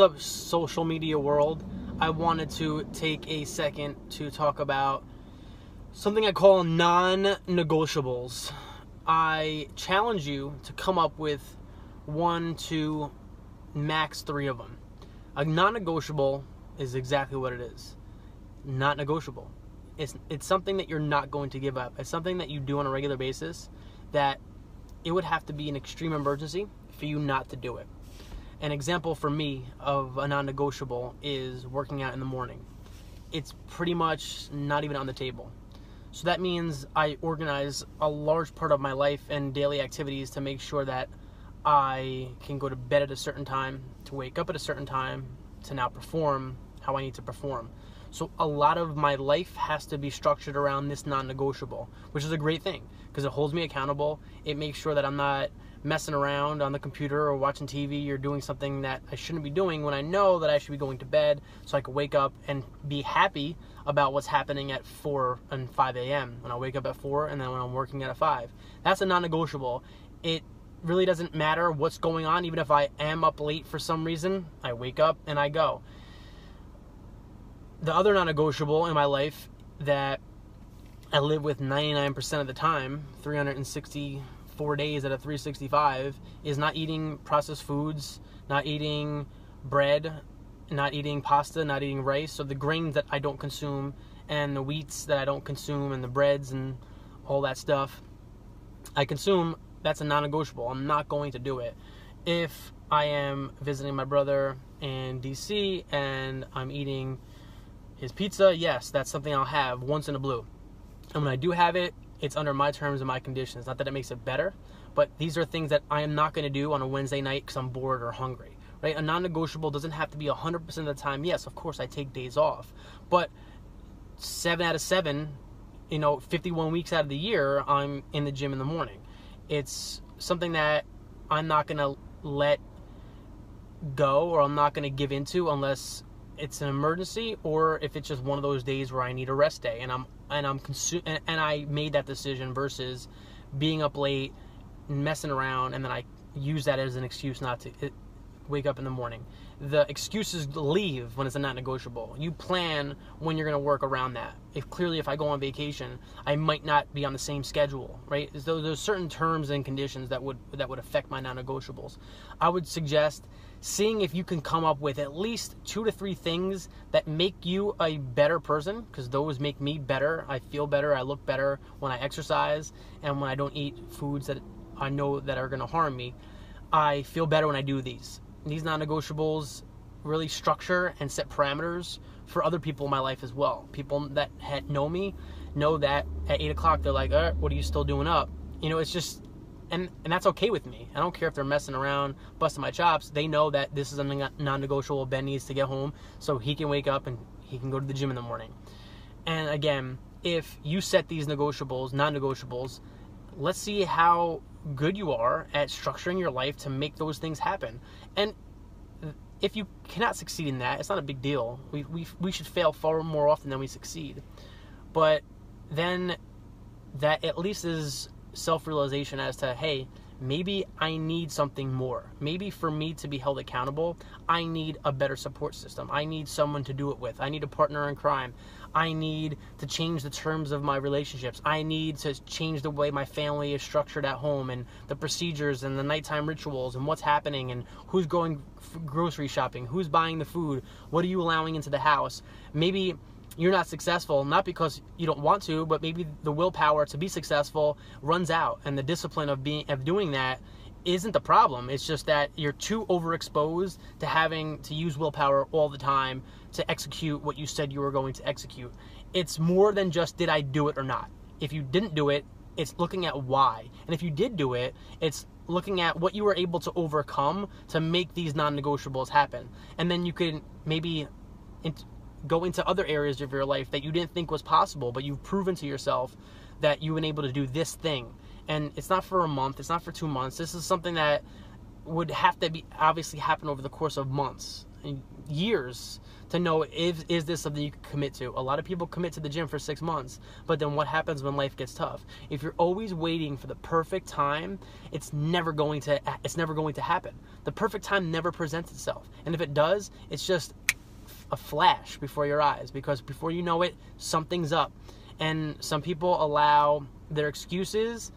Up, social media world? I wanted to take a second to talk about something I call non negotiables. I challenge you to come up with one, two, max three of them. A non negotiable is exactly what it is not negotiable. It's, it's something that you're not going to give up. It's something that you do on a regular basis that it would have to be an extreme emergency for you not to do it an example for me of a non-negotiable is working out in the morning. It's pretty much not even on the table. So that means I organize a large part of my life and daily activities to make sure that I can go to bed at a certain time, to wake up at a certain time, to now perform how I need to perform. So a lot of my life has to be structured around this non-negotiable, which is a great thing because it holds me accountable. It makes sure that I'm not messing around on the computer or watching TV or doing something that I shouldn't be doing when I know that I should be going to bed so I can wake up and be happy about what's happening at 4 and 5 a.m. when I wake up at 4 and then when I'm working at a 5. That's a non negotiable. It really doesn't matter what's going on, even if I am up late for some reason, I wake up and I go. The other non negotiable in my life that I live with 99% of the time, 360 four days out of 365 is not eating processed foods, not eating bread, not eating pasta, not eating rice. So the grains that I don't consume and the wheats that I don't consume and the breads and all that stuff I consume, that's a non negotiable. I'm not going to do it. If I am visiting my brother in DC and I'm eating his pizza, yes, that's something I'll have once in a blue. And when I do have it, it's under my terms and my conditions. Not that it makes it better, but these are things that I am not going to do on a Wednesday night because I'm bored or hungry. Right? A non-negotiable doesn't have to be 100% of the time. Yes, of course I take days off, but seven out of seven, you know, 51 weeks out of the year, I'm in the gym in the morning. It's something that I'm not going to let go or I'm not going to give into unless it's an emergency or if it's just one of those days where I need a rest day and I'm and I'm consu- and, and I made that decision versus being up late, messing around, and then I use that as an excuse not to wake up in the morning. The excuses leave when it's a not negotiable. You plan when you're going to work around that. If clearly, if I go on vacation, I might not be on the same schedule, right? So there's certain terms and conditions that would that would affect my non-negotiables. I would suggest seeing if you can come up with at least two to three things that make you a better person because those make me better i feel better i look better when i exercise and when i don't eat foods that i know that are going to harm me i feel better when i do these these non-negotiables really structure and set parameters for other people in my life as well people that know me know that at 8 o'clock they're like uh, what are you still doing up you know it's just and and that's okay with me. I don't care if they're messing around, busting my chops. They know that this is something non-negotiable. Ben needs to get home so he can wake up and he can go to the gym in the morning. And again, if you set these negotiables, non-negotiables, let's see how good you are at structuring your life to make those things happen. And if you cannot succeed in that, it's not a big deal. We we we should fail far more often than we succeed. But then that at least is self realization as to, hey, maybe I need something more. Maybe for me to be held accountable, I need a better support system. I need someone to do it with. I need a partner in crime. I need to change the terms of my relationships. I need to change the way my family is structured at home and the procedures and the nighttime rituals and what's happening and who's going grocery shopping, who's buying the food, what are you allowing into the house. Maybe you're not successful not because you don't want to but maybe the willpower to be successful runs out and the discipline of being of doing that isn't the problem. It's just that you're too overexposed to having to use willpower all the time to execute what you said you were going to execute. It's more than just did i do it or not? If you didn't do it it's looking at why. And if you did do it it's looking at what you were able to overcome to make these non-negotiables happen. And then you can maybe go into other areas of your life that you didn't think was possible, but you've proven to yourself that you've been able to do this thing. And it's not for a month, it's not for two months. This is something that would have to be obviously happen over the course of months. And years to know if is this something you can commit to. A lot of people commit to the gym for six months, but then what happens when life gets tough? If you're always waiting for the perfect time, it's never going to it's never going to happen. The perfect time never presents itself, and if it does, it's just a flash before your eyes because before you know it, something's up. And some people allow their excuses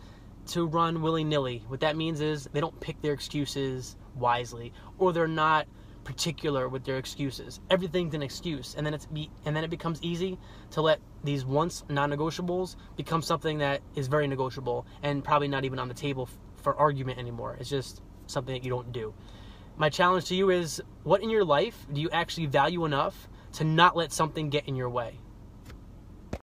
to run willy nilly. What that means is they don't pick their excuses wisely, or they're not particular with their excuses. Everything's an excuse, and then it's be, and then it becomes easy to let these once non-negotiables become something that is very negotiable and probably not even on the table f- for argument anymore. It's just something that you don't do. My challenge to you is what in your life do you actually value enough to not let something get in your way?